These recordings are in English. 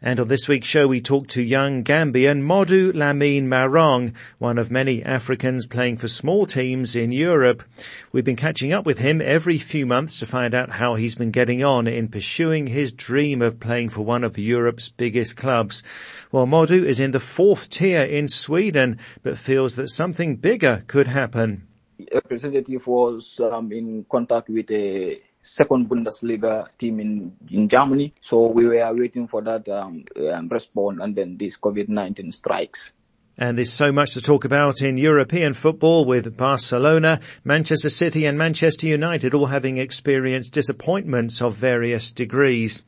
And on this week's show, we talk to young Gambian Modou Lamin Marong, one of many Africans playing for small teams in Europe. We've been catching up with him every few months to find out how he's been getting on in pursuing his dream of playing for one of Europe's biggest clubs. Well, Modou is in the fourth tier in Sweden, but feels that something bigger could happen. A representative was um, in contact with a second Bundesliga team in, in Germany. So we were waiting for that um, um, response and then this COVID-19 strikes. And there's so much to talk about in European football with Barcelona, Manchester City and Manchester United all having experienced disappointments of various degrees.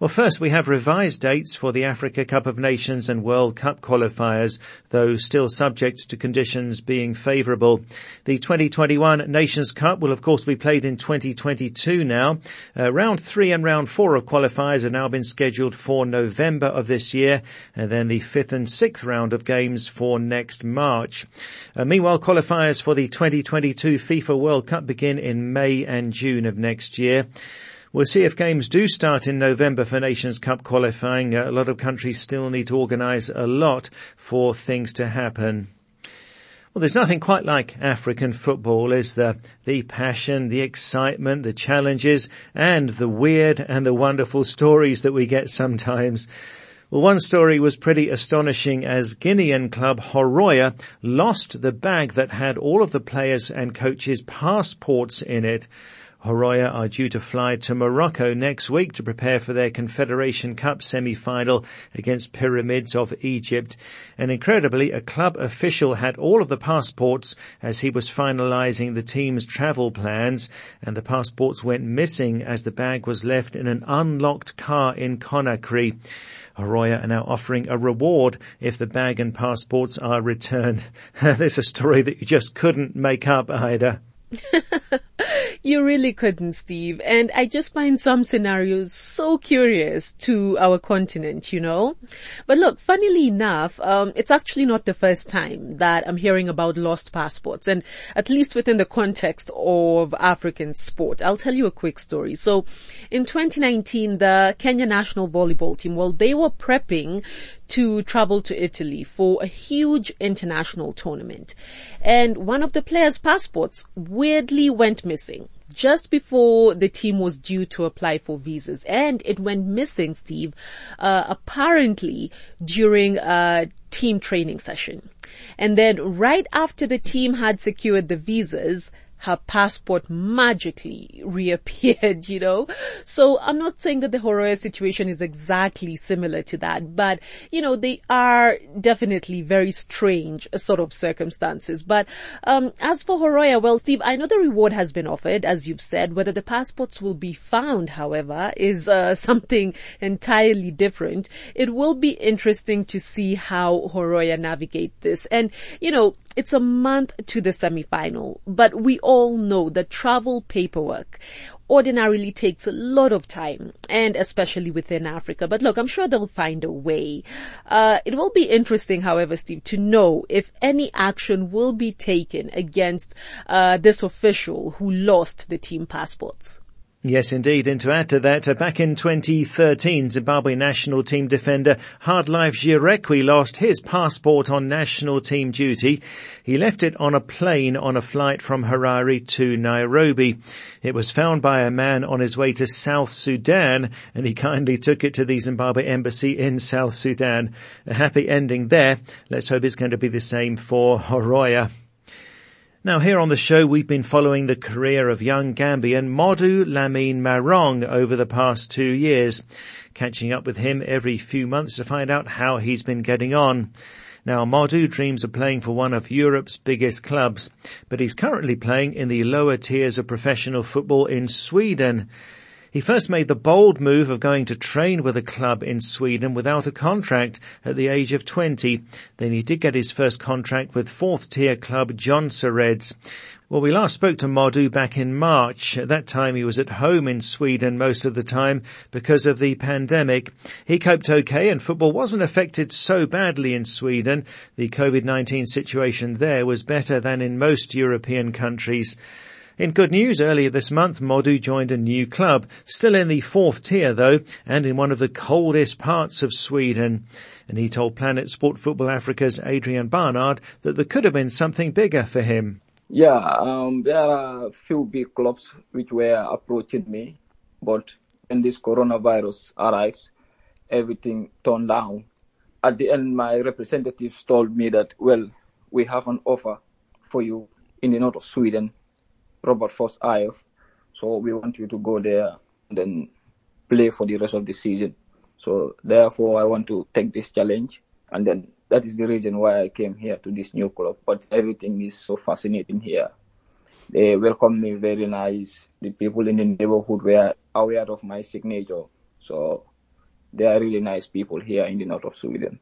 Well, first we have revised dates for the Africa Cup of Nations and World Cup qualifiers, though still subject to conditions being favourable. The 2021 Nations Cup will of course be played in 2022 now. Uh, round three and round four of qualifiers have now been scheduled for November of this year, and then the fifth and sixth round of games for next March. Uh, meanwhile, qualifiers for the 2022 FIFA World Cup begin in May and June of next year. We'll see if games do start in November for Nations Cup qualifying. Uh, a lot of countries still need to organise a lot for things to happen. Well, there's nothing quite like African football, is there? The passion, the excitement, the challenges, and the weird and the wonderful stories that we get sometimes. Well, one story was pretty astonishing as Guinean club Horoya lost the bag that had all of the players and coaches' passports in it. Horoya are due to fly to Morocco next week to prepare for their Confederation Cup semi-final against Pyramids of Egypt. And incredibly, a club official had all of the passports as he was finalizing the team's travel plans and the passports went missing as the bag was left in an unlocked car in Conakry. Horoya are now offering a reward if the bag and passports are returned. There's a story that you just couldn't make up, Ida. you really couldn't, Steve. And I just find some scenarios so curious to our continent, you know? But look, funnily enough, um, it's actually not the first time that I'm hearing about lost passports and at least within the context of African sport. I'll tell you a quick story. So in 2019, the Kenya national volleyball team, well, they were prepping to travel to Italy for a huge international tournament. And one of the players' passports weirdly went missing just before the team was due to apply for visas. And it went missing, Steve, uh, apparently during a team training session. And then right after the team had secured the visas, her passport magically reappeared, you know? So I'm not saying that the Horoya situation is exactly similar to that, but, you know, they are definitely very strange sort of circumstances. But, um, as for Horoya, well, Steve, I know the reward has been offered, as you've said. Whether the passports will be found, however, is, uh, something entirely different. It will be interesting to see how Horoya navigate this. And, you know, it's a month to the semi-final, but we all know that travel paperwork ordinarily takes a lot of time and especially within Africa. But look, I'm sure they'll find a way. Uh, it will be interesting, however, Steve, to know if any action will be taken against uh, this official who lost the team passports. Yes, indeed. And to add to that, uh, back in 2013, Zimbabwe national team defender Hardlife Zvirekwi lost his passport on national team duty. He left it on a plane on a flight from Harare to Nairobi. It was found by a man on his way to South Sudan and he kindly took it to the Zimbabwe embassy in South Sudan. A happy ending there. Let's hope it's going to be the same for Horoya. Now here on the show we've been following the career of young Gambian Modou Lamin Marong over the past two years, catching up with him every few months to find out how he's been getting on. Now Modou dreams of playing for one of Europe's biggest clubs, but he's currently playing in the lower tiers of professional football in Sweden. He first made the bold move of going to train with a club in Sweden without a contract at the age of 20. Then he did get his first contract with fourth tier club John Jonsereds. Well, we last spoke to Modou back in March. At that time, he was at home in Sweden most of the time because of the pandemic. He coped okay and football wasn't affected so badly in Sweden. The COVID-19 situation there was better than in most European countries. In good news, earlier this month, Modou joined a new club, still in the fourth tier though, and in one of the coldest parts of Sweden. And he told Planet Sport Football Africa's Adrian Barnard that there could have been something bigger for him. Yeah, um, there are a few big clubs which were approaching me, but when this coronavirus arrives, everything turned down. At the end, my representatives told me that, well, we have an offer for you in the north of Sweden, Robertsfors IF. So we want you to go there and then play for the rest of the season. So therefore, I want to take this challenge and then that is the reason why I came here to this new club. But everything is so fascinating here. They welcomed me very nice. The people in the neighborhood were aware of my signature. So they are really nice people here in the north of Sweden.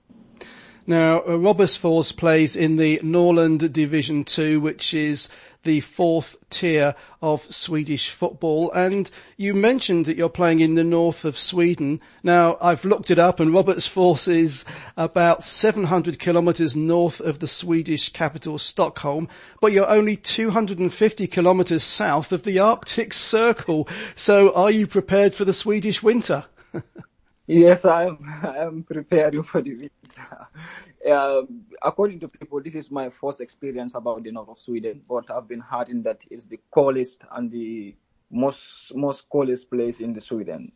Now, uh, Robertsfors plays in the Norrland Division 2, which is the fourth tier of Swedish football. And you mentioned that you're playing in the north of Sweden. Now, I've looked it up and Robert's Robertsfors is about 700 kilometres north of the Swedish capital Stockholm, but you're only 250 kilometres south of the Arctic Circle. So are you prepared for the Swedish winter? Yes, I am. I am preparing for the winter. Uh, according to people, this is my first experience about the north of Sweden, but I've been hearing that it's the coldest and the most most coldest place in the Sweden.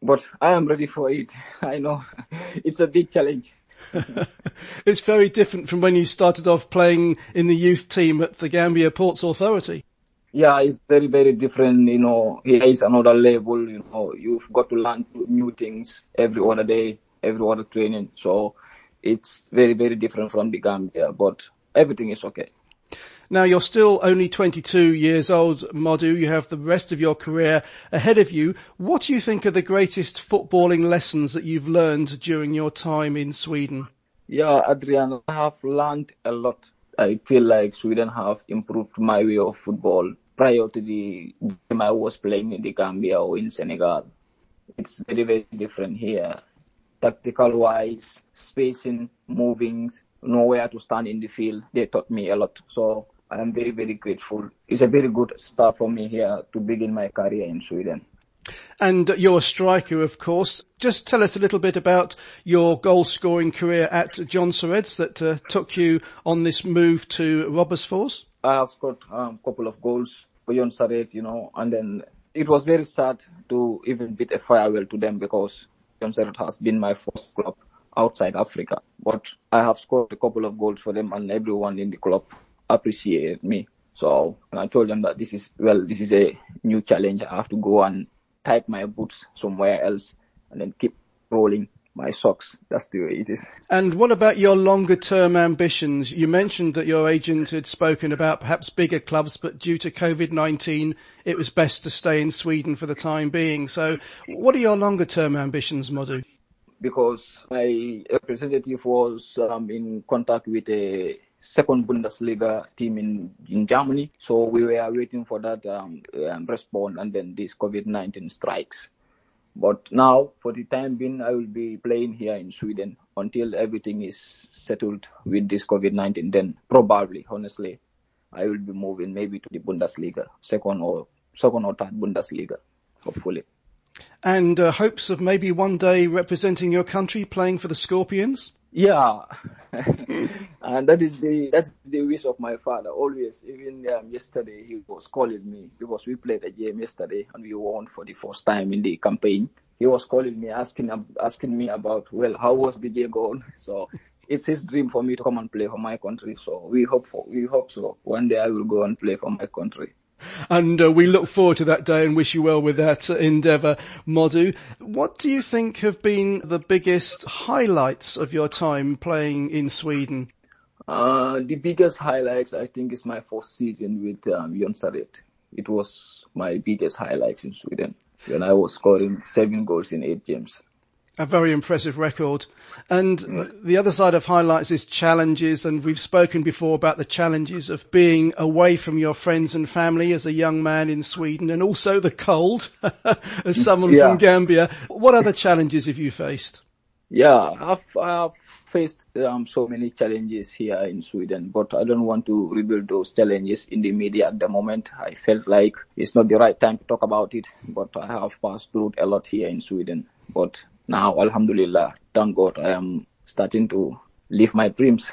But I am ready for it. I know it's a big challenge. it's very different from when you started off playing in the youth team at the Gambia Ports Authority yeah, it's very, very different. You know, here is another level. You know, you've got to learn new things every other day, every other training. So it's very, very different from the Gambia, but everything is okay. Now you're still only 22 years old, Modou. You have the rest of your career ahead of you. What do you think are the greatest footballing lessons that you've learned during your time in Sweden? Yeah, Adrian, I have learned a lot. I feel like Sweden have improved my way of football prior to the game I was playing in the Gambia or in Senegal. It's very, very different here. Tactical wise, spacing, moving, nowhere to stand in the field. They taught me a lot. So I am very, very grateful. It's a very good start for me here to begin my career in Sweden. And you're a striker, of course. Just tell us a little bit about your goal scoring career at John Jonsereds that uh, took you on this move to Robertsfors. I have scored a um, couple of goals for John Jonsereds, you know, and then it was very sad to even bid a farewell to them because Jonsereds has been my first club outside Africa. But I have scored a couple of goals for them and everyone in the club appreciated me. So I told them that this is, well, this is a new challenge. I have to go and type my boots somewhere else and then keep rolling my socks. That's the way it is. And what about your longer term ambitions? You mentioned that your agent had spoken about perhaps bigger clubs, but due to COVID-19, it was best to stay in Sweden for the time being. So what are your longer term ambitions, Modou? Because my representative was um, in contact with a second Bundesliga team in, in Germany. So we were waiting for that um, um, response and then this COVID-19 strikes. But now, for the time being, I will be playing here in Sweden until everything is settled with this COVID-19. Then probably, honestly, I will be moving maybe to the Bundesliga, second or second or third Bundesliga, hopefully. And uh, hopes of maybe one day representing your country, playing for the Scorpions. Yeah, and that is the that's the wish of my father always. Even um, yesterday, he was calling me because we played a game yesterday and we won for the first time in the campaign. He was calling me, asking asking me about well, how was the game going? So it's his dream for me to come and play for my country. So we hope for we hope so. One day I will go and play for my country and uh, we look forward to that day and wish you well with that endeavour, Modou. What do you think have been the biggest highlights of your time playing in Sweden? Uh, the biggest highlights, I think, is my first season with um, Jonsereds. It was my biggest highlights in Sweden. when I was scoring seven goals in eight games. A very impressive record. And the other side of highlights is challenges, and we've spoken before about the challenges of being away from your friends and family as a young man in Sweden, and also the cold, as someone yeah. from Gambia. What other challenges have you faced? Yeah, I've, I've faced um, so many challenges here in Sweden, but I don't want to reveal those challenges in the media at the moment. I felt like it's not the right time to talk about it, but I have passed through a lot here in Sweden. But now, Alhamdulillah, thank God, I am starting to live my dreams.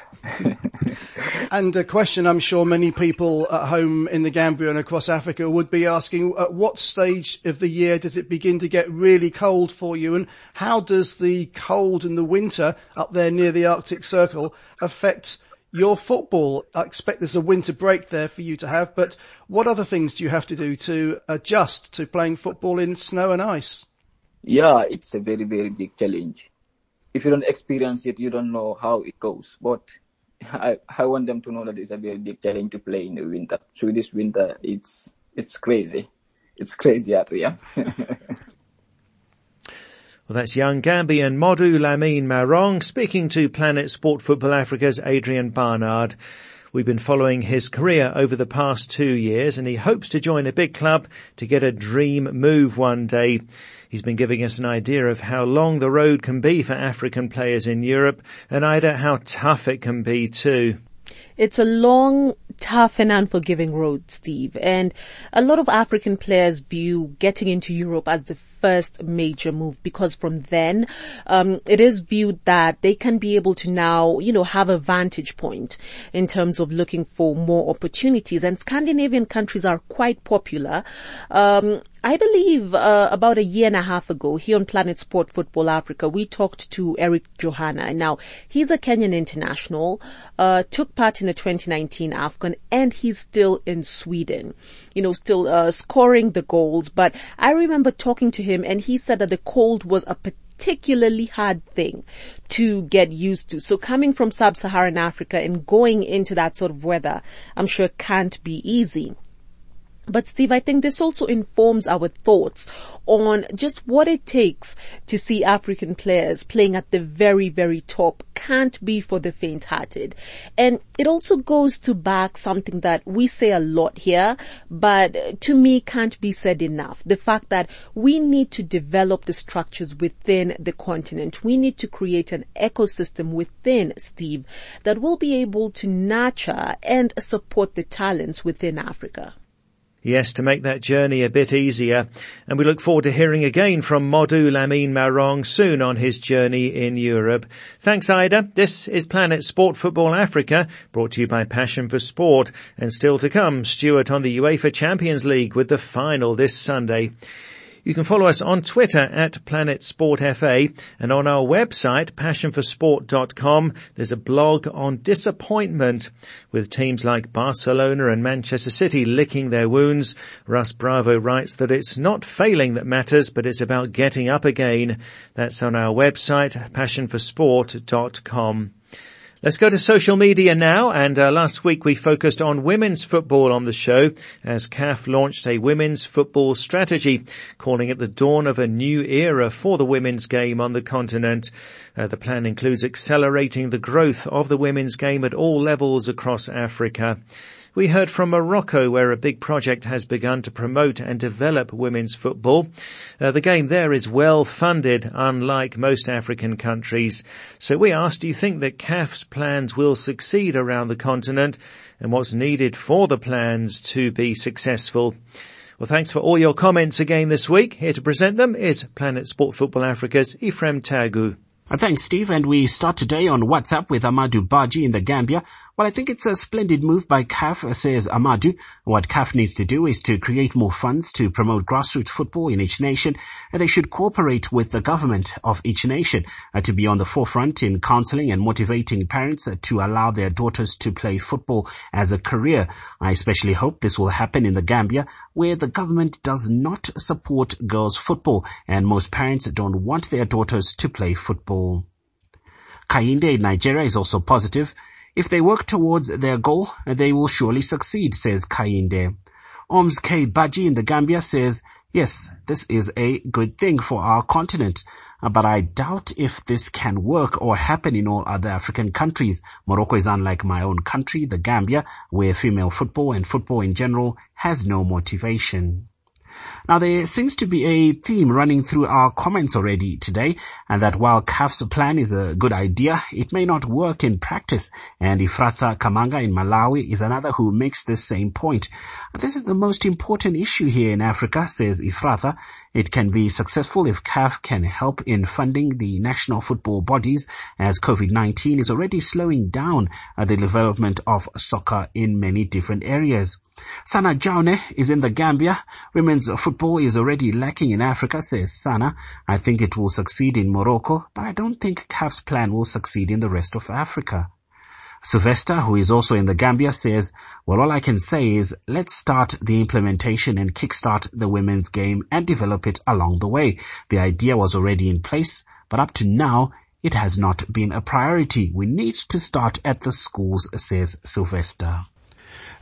and a question I'm sure many people at home in the Gambia and across Africa would be asking, at what stage of the year does it begin to get really cold for you and how does the cold and the winter up there near the Arctic Circle affect your football? I expect there's a winter break there for you to have, but what other things do you have to do to adjust to playing football in snow and ice? Yeah, it's a very, very big challenge if you don't experience it, you don't know how it goes. But I, I want them to know that it's a very big challenge to play in the winter. So this winter, it's it's crazy. It's crazy out here. Well, that's young Gambian Modou Lamin Marong speaking to Planet Sport Football Africa's Adrian Barnard. We've been following his career over the past two years and he hopes to join a big club to get a dream move one day. He's been giving us an idea of how long the road can be for African players in Europe and Ida how tough it can be too. It's a long, tough and unforgiving road, Steve. And a lot of African players view getting into Europe as the first major move because from then, um, it is viewed that they can be able to now, you know, have a vantage point in terms of looking for more opportunities. And Scandinavian countries are quite popular. Um, I believe uh, about a year and a half ago here on Planet Sport Football Africa, we talked to Eric Johana. Now he's a Kenyan international, uh, took part in the 2019 AFCON, and he's still in Sweden. You know, still uh, scoring the goals. But I remember talking to him, and he said that the cold was a particularly hard thing to get used to. So coming from sub-Saharan Africa and going into that sort of weather, I'm sure can't be easy. But Steve, I think this also informs our thoughts on just what it takes to see African players playing at the very, very top can't be for the faint-hearted. And it also goes to back something that we say a lot here, but to me can't be said enough. The fact that we need to develop the structures within the continent. We need to create an ecosystem within, Steve, that will be able to nurture and support the talents within Africa. Yes, to make that journey a bit easier. And we look forward to hearing again from Modou Lamin Marong soon on his journey in Europe. Thanks, Ida. This is Planet Sport Football Africa, brought to you by Passion for Sport. And still to come, Stuart on the UEFA Champions League with the final this Sunday. You can follow us on Twitter at Planet Sport FA and on our website, passionforsport.com. There's a blog on disappointment with teams like Barcelona and Manchester City licking their wounds. Russ Bravo writes that it's not failing that matters, but it's about getting up again. That's on our website, passionforsport.com. Let's go to social media now. And uh, last week we focused on women's football on the show as CAF launched a women's football strategy, calling it the dawn of a new era for the women's game on the continent. Uh, the plan includes accelerating the growth of the women's game at all levels across Africa. We heard from Morocco where a big project has begun to promote and develop women's football. Uh, the game there is well funded, unlike most African countries. So we asked, do you think that CAF's plans will succeed around the continent and what's needed for the plans to be successful? Well, thanks for all your comments again this week. Here to present them is Planet Sport Football Africa's Ephraim Tagu. Thanks, Steve. And we start today on WhatsApp with Amadou Baji in the Gambia, well, I think it's a splendid move by CAF, says Amadou. What CAF needs to do is to create more funds to promote grassroots football in each nation, and they should cooperate with the government of each nation uh, to be on the forefront in counseling and motivating parents uh, to allow their daughters to play football as a career. I especially hope this will happen in the Gambia, where the government does not support girls football, and most parents don't want their daughters to play football. Kainde in Nigeria is also positive. If they work towards their goal, they will surely succeed, says Kainde. Oms K. Baji in the Gambia says, Yes, this is a good thing for our continent, but I doubt if this can work or happen in all other African countries. Morocco is unlike my own country, the Gambia, where female football and football in general has no motivation. Now there seems to be a theme running through our comments already today, and that while CAF's plan is a good idea, it may not work in practice. And Ifratha Kamanga in Malawi is another who makes this same point. This is the most important issue here in Africa, says Ifratha. It can be successful if CAF can help in funding the national football bodies as COVID-19 is already slowing down uh, the development of soccer in many different areas. Sana Jaune is in the Gambia. Women's football is already lacking in Africa, says Sana. I think it will succeed in Morocco, but I don't think CAF's plan will succeed in the rest of Africa. Sylvester, who is also in the Gambia, says, well, all I can say is let's start the implementation and kickstart the women's game and develop it along the way. The idea was already in place, but up to now, it has not been a priority. We need to start at the schools, says Sylvester.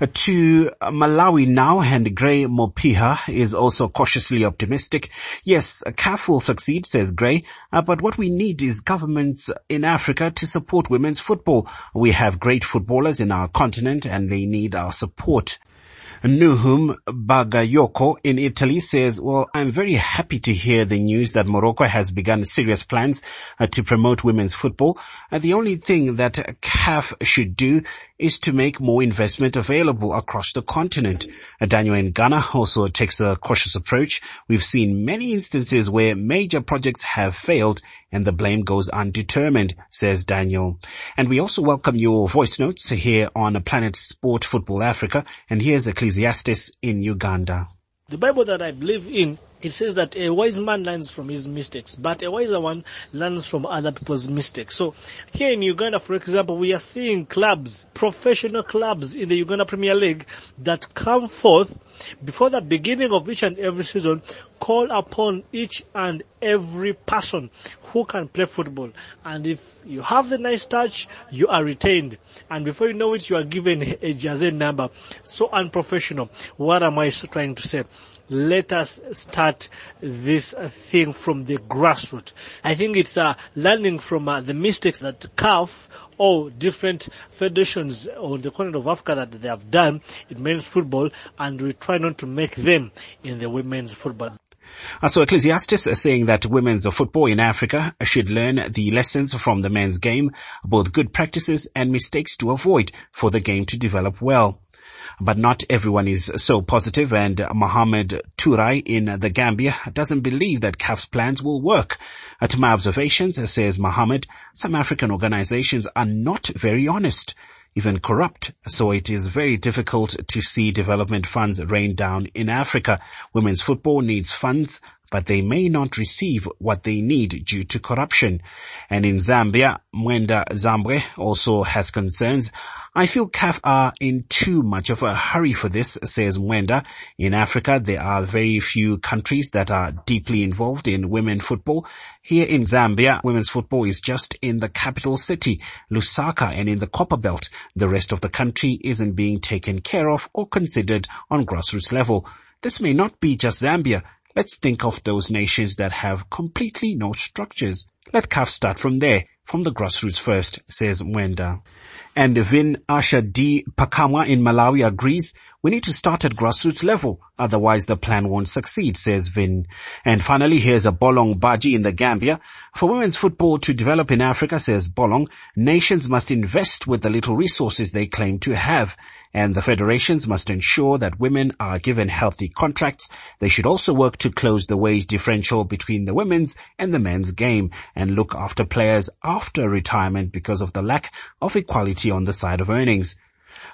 To Malawi now, and Gray Mopiha is also cautiously optimistic. Yes, CAF will succeed, says Gray, uh, but what we need is governments in Africa to support women's football. We have great footballers in our continent and they need our support. Nuhum Bagayoko in Italy says, well, I'm very happy to hear the news that Morocco has begun serious plans uh, to promote women's football. Uh, the only thing that CAF should do is to make more investment available across the continent. Uh, Daniel in Ghana also takes a cautious approach. We've seen many instances where major projects have failed and the blame goes undetermined, says Daniel. And we also welcome your voice notes here on Planet Sport Football Africa. And here's Ecclesiastes in Uganda. The Bible that I believe in, it says that a wise man learns from his mistakes, but a wiser one learns from other people's mistakes. So here in Uganda, for example, we are seeing clubs, professional clubs in the Uganda Premier League that come forth before the beginning of each and every season, call upon each and every person who can play football. And if you have the nice touch, you are retained. And before you know it, you are given a jersey number. So unprofessional. What am I trying to say? Let us start this thing from the grassroots. I think it's uh, learning from uh, the mistakes that CAF or different federations on the continent of Africa that they have done in men's football and we try not to make them in the women's football. Uh, so Ecclesiastes is saying that women's football in Africa should learn the lessons from the men's game, both good practices and mistakes to avoid for the game to develop well. But not everyone is so positive and Mohammed Turai in the Gambia doesn't believe that CAF's plans will work. To my observations, says Mohammed, some African organizations are not very honest even corrupt. So it is very difficult to see development funds rain down in Africa. Women's football needs funds, but they may not receive what they need due to corruption. And in Zambia, Mwenda Zambwe also has concerns. I feel CAF are in too much of a hurry for this, says Mwenda. In Africa, there are very few countries that are deeply involved in women football. Here in Zambia, women's football is just in the capital city, Lusaka, and in the Copper Belt. The rest of the country isn't being taken care of or considered on grassroots level. This may not be just Zambia. Let's think of those nations that have completely no structures. Let CAF start from there, from the grassroots first, says Mwenda. And Vin Asha D. Pakamwa in Malawi agrees we need to start at grassroots level, otherwise the plan won't succeed, says Vin. And finally, here's a Bolong Baji in the Gambia. For women's football to develop in Africa, says Bolong, nations must invest with the little resources they claim to have and the federations must ensure that women are given healthy contracts. They should also work to close the wage differential between the women's and the men's game and look after players after retirement because of the lack of equality on the side of earnings.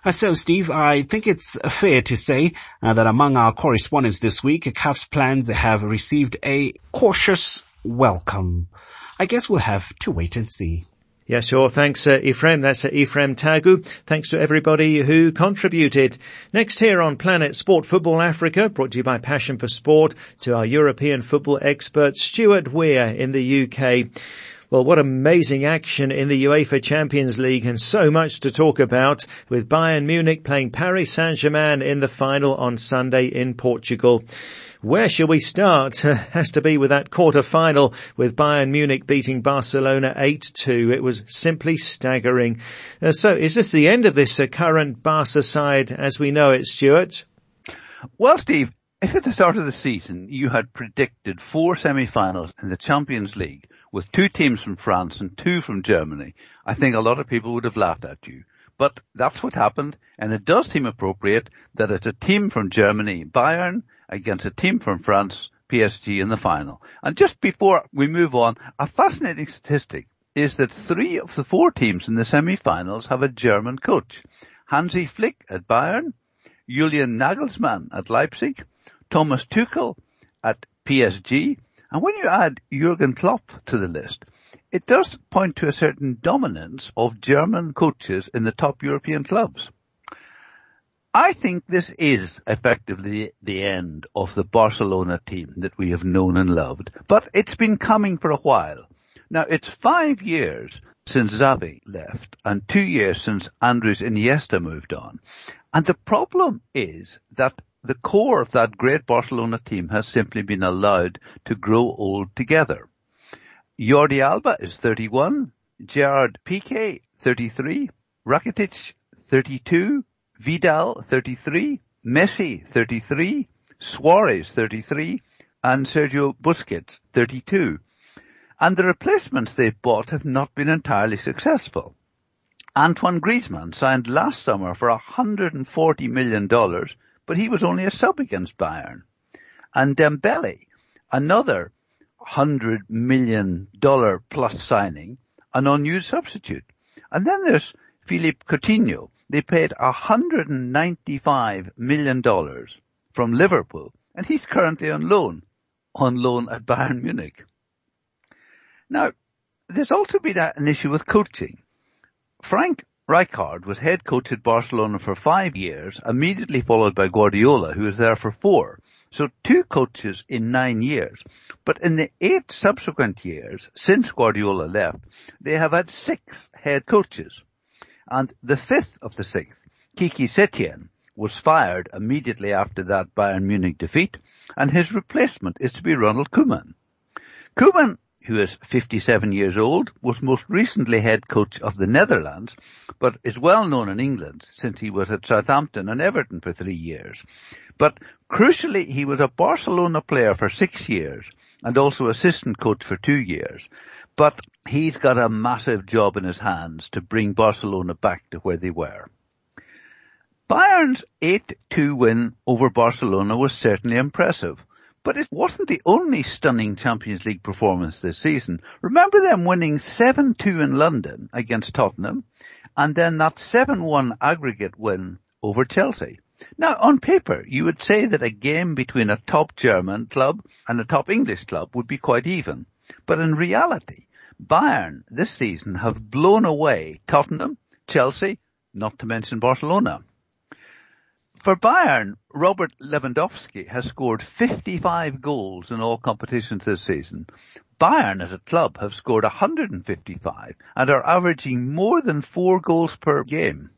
Uh, so, Steve, I think it's fair to say uh, that among our correspondents this week, CAF's plans have received a cautious welcome. I guess we'll have to wait and see. Yeah, sure. Thanks, uh, Ephraim. That's uh, Ephraim Tagu. Thanks to everybody who contributed. Next here on Planet Sport Football Africa, brought to you by Passion for Sport, to our European football expert, Stuart Weir in the UK. Well, what amazing action in the UEFA Champions League and so much to talk about with Bayern Munich playing Paris Saint-Germain in the final on Sunday in Portugal. Where shall we start? Has to be with that quarter final with Bayern Munich beating Barcelona 8-2. It was simply staggering. Uh, so is this the end of this uh, current Barca side as we know it, Stuart? Well, Steve, if at the start of the season you had predicted four semi-finals in the Champions League with two teams from France and two from Germany, I think a lot of people would have laughed at you. But that's what happened, and it does seem appropriate that it's a team from Germany, Bayern, against a team from France, PSG in the final. And just before we move on, a fascinating statistic is that three of the four teams in the semi-finals have a German coach. Hansi Flick at Bayern, Julian Nagelsmann at Leipzig, Thomas Tuchel at PSG, and when you add Jurgen Klopp to the list, it does point to a certain dominance of German coaches in the top European clubs. I think this is effectively the end of the Barcelona team that we have known and loved, but it's been coming for a while. Now it's five years since Xavi left and two years since Andres Iniesta moved on. And the problem is that the core of that great Barcelona team has simply been allowed to grow old together. Jordi Alba is 31, Gerard Piqué 33, Rakitic 32, Vidal 33, Messi 33, Suarez 33, and Sergio Busquets 32. And the replacements they've bought have not been entirely successful. Antoine Griezmann signed last summer for $140 million but he was only a sub against Bayern. And Dembele, another hundred million dollar plus signing, an unused substitute. And then there's Philippe Coutinho. They paid $195 million from Liverpool, and he's currently on loan, on loan at Bayern Munich. Now, there's also been an issue with coaching. Frank Rijkaard was head coach at Barcelona for five years, immediately followed by Guardiola, who was there for four. So two coaches in nine years. But in the eight subsequent years, since Guardiola left, they have had six head coaches. And the fifth of the sixth, Quique Setién, was fired immediately after that Bayern Munich defeat, and his replacement is to be Ronald Koeman. Koeman who is 57 years old, was most recently head coach of the Netherlands, but is well known in England since he was at Southampton and Everton for three years. But crucially, he was a Barcelona player for six years and also assistant coach for two years. But he's got a massive job in his hands to bring Barcelona back to where they were. Bayern's 8-2 win over Barcelona was certainly impressive but it wasn't the only stunning Champions League performance this season. Remember them winning 7-2 in London against Tottenham and then that 7-1 aggregate win over Chelsea. Now on paper you would say that a game between a top German club and a top English club would be quite even. But in reality, Bayern this season have blown away Tottenham, Chelsea, not to mention Barcelona. For Bayern, Robert Lewandowski has scored 55 goals in all competitions this season. Bayern as a club have scored 155 and are averaging more than four goals per game.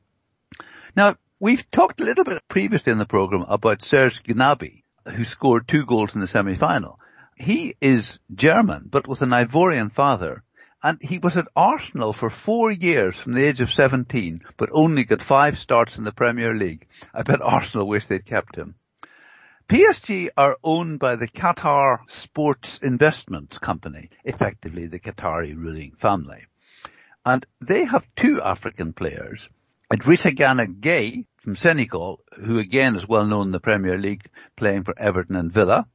Now, we've talked a little bit previously in the program about Serge Gnabry, who scored two goals in the semi-final. He is German, but with an Ivorian father, and he was at Arsenal for four years from the age of 17, but only got five starts in the Premier League. I bet Arsenal wish they'd kept him. PSG are owned by the Qatar Sports Investment Company, effectively the Qatari ruling family. And they have two African players, Idrissa Gana Gueye from Senegal, who again is well known in the Premier League, playing for Everton and Villa,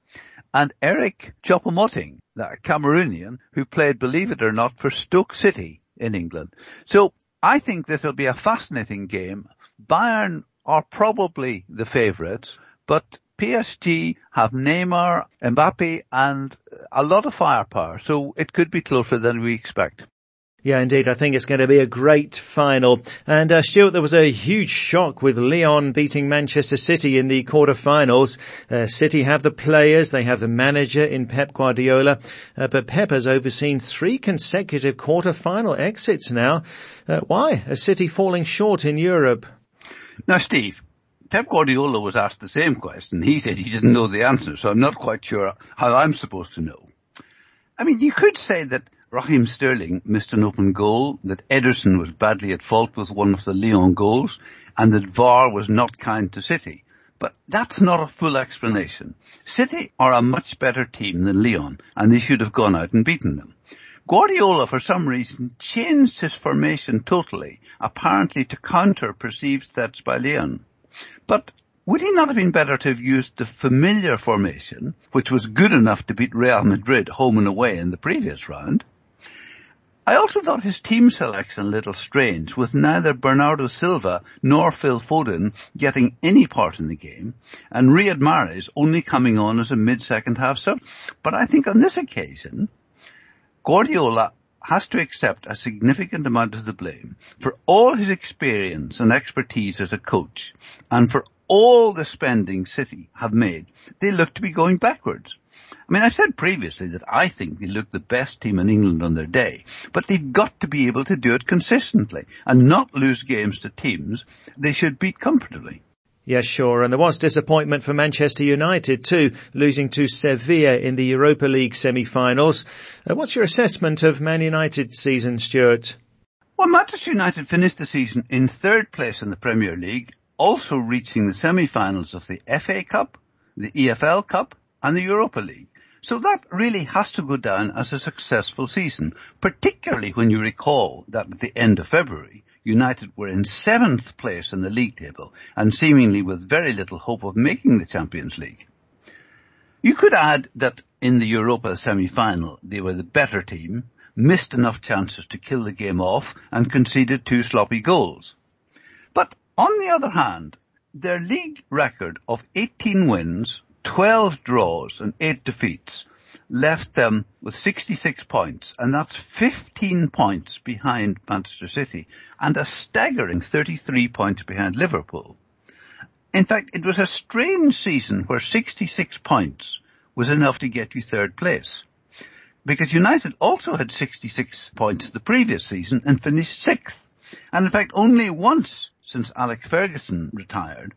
and Eric Choupo-Moting, that Cameroonian who played, believe it or not, for Stoke City in England. So I think this will be a fascinating game. Bayern are probably the favourites, but PSG have Neymar, Mbappe and a lot of firepower, so it could be closer than we expect. Yeah, indeed. I think it's going to be a great final. And uh, Stuart, there was a huge shock with Lyon beating Manchester City in the quarter-finals. Uh, City have the players, they have the manager in Pep Guardiola, uh, but Pep has overseen three consecutive quarter-final exits now. Uh, why? A City falling short in Europe? Now, Steve, Pep Guardiola was asked the same question. He said he didn't know the answer, so I'm not quite sure how I'm supposed to know. I mean, you could say that Raheem Sterling missed an open goal, that Ederson was badly at fault with one of the Lyon goals, and that VAR was not kind to City. But that's not a full explanation. City are a much better team than Lyon, and they should have gone out and beaten them. Guardiola, for some reason, changed his formation totally, apparently to counter perceived threats by Lyon. But would he not have been better to have used the familiar formation, which was good enough to beat Real Madrid home and away in the previous round? I also thought his team selection a little strange, with neither Bernardo Silva nor Phil Foden getting any part in the game, and Riyad Mahrez only coming on as a mid-second half sub. But I think on this occasion, Guardiola has to accept a significant amount of the blame for all his experience and expertise as a coach, and for all the spending City have made. They look to be going backwards. I mean, I've said previously that I think they look the best team in England on their day, but they've got to be able to do it consistently and not lose games to teams they should beat comfortably. Yes, sure. And there was disappointment for Manchester United too, losing to Sevilla in the Europa League semi-finals. Uh, what's your assessment of Man United's season, Stuart? Well, Manchester United finished the season in third place in the Premier League, also reaching the semi-finals of the FA Cup, the EFL Cup and the Europa League. So that really has to go down as a successful season, particularly when you recall that at the end of February, United were in seventh place in the league table and seemingly with very little hope of making the Champions League. You could add that in the Europa semi-final, they were the better team, missed enough chances to kill the game off and conceded two sloppy goals. But on the other hand, their league record of 18 wins, 12 draws and 8 defeats left them with 66 points, and that's 15 points behind Manchester City, and a staggering 33 points behind Liverpool. In fact, it was a strange season where 66 points was enough to get you third place. Because United also had 66 points the previous season and finished sixth. And in fact, only once since Alex Ferguson retired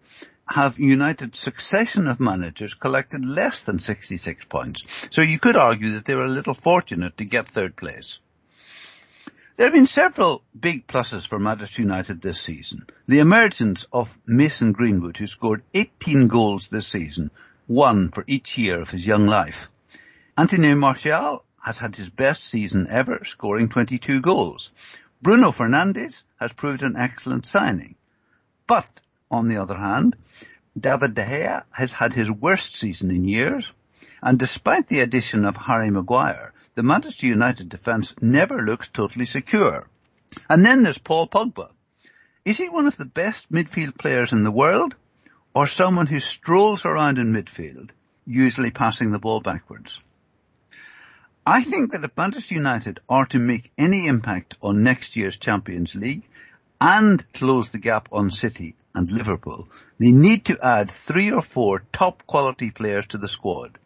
have united succession of managers collected less than 66 points. So you could argue that they were a little fortunate to get third place. There have been several big pluses for Manchester United this season. The emergence of Mason Greenwood, who scored 18 goals this season, one for each year of his young life. Anthony Martial has had his best season ever, scoring 22 goals. Bruno Fernandes has proved an excellent signing. But, on the other hand, David De Gea has had his worst season in years, and despite the addition of Harry Maguire, the Manchester United defence never looks totally secure. And then there's Paul Pogba. Is he one of the best midfield players in the world, or someone who strolls around in midfield, usually passing the ball backwards? I think that if Manchester United are to make any impact on next year's Champions League, and close the gap on City and Liverpool, they need to add three or four top quality players to the squad.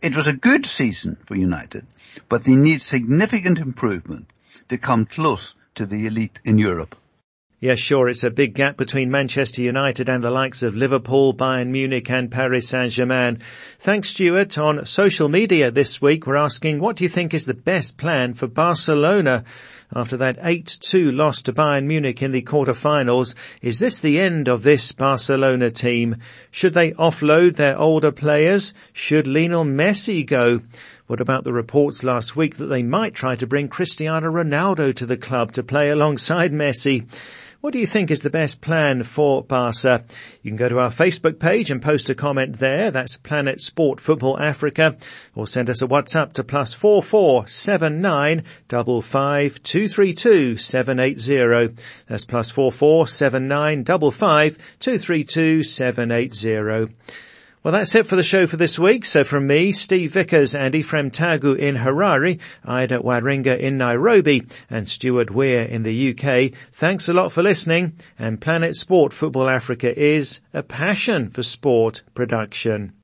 It was a good season for United, but they need significant improvement to come close to the elite in Europe. Yes, sure. It's a big gap between Manchester United and the likes of Liverpool, Bayern Munich and Paris Saint-Germain. Thanks, Stuart. On social media this week, we're asking, what do you think is the best plan for Barcelona after that 8-2 loss to Bayern Munich in the quarter-finals? Is this the end of this Barcelona team? Should they offload their older players? Should Lionel Messi go? What about the reports last week that they might try to bring Cristiano Ronaldo to the club to play alongside Messi? What do you think is the best plan for Barca? You can go to our Facebook page and post a comment there. That's Planet Sport Football Africa. Or send us a WhatsApp to plus four four seven nine double five two three two seven eight zero. That's plus four four seven nine double five two three two seven eight zero. Well, that's it for the show for this week. So from me, Steve Vickers and Ephraim Tagu in Harare, Ida Waringa in Nairobi and Stuart Weir in the UK, thanks a lot for listening and Planet Sport Football Africa is a passion for sport production.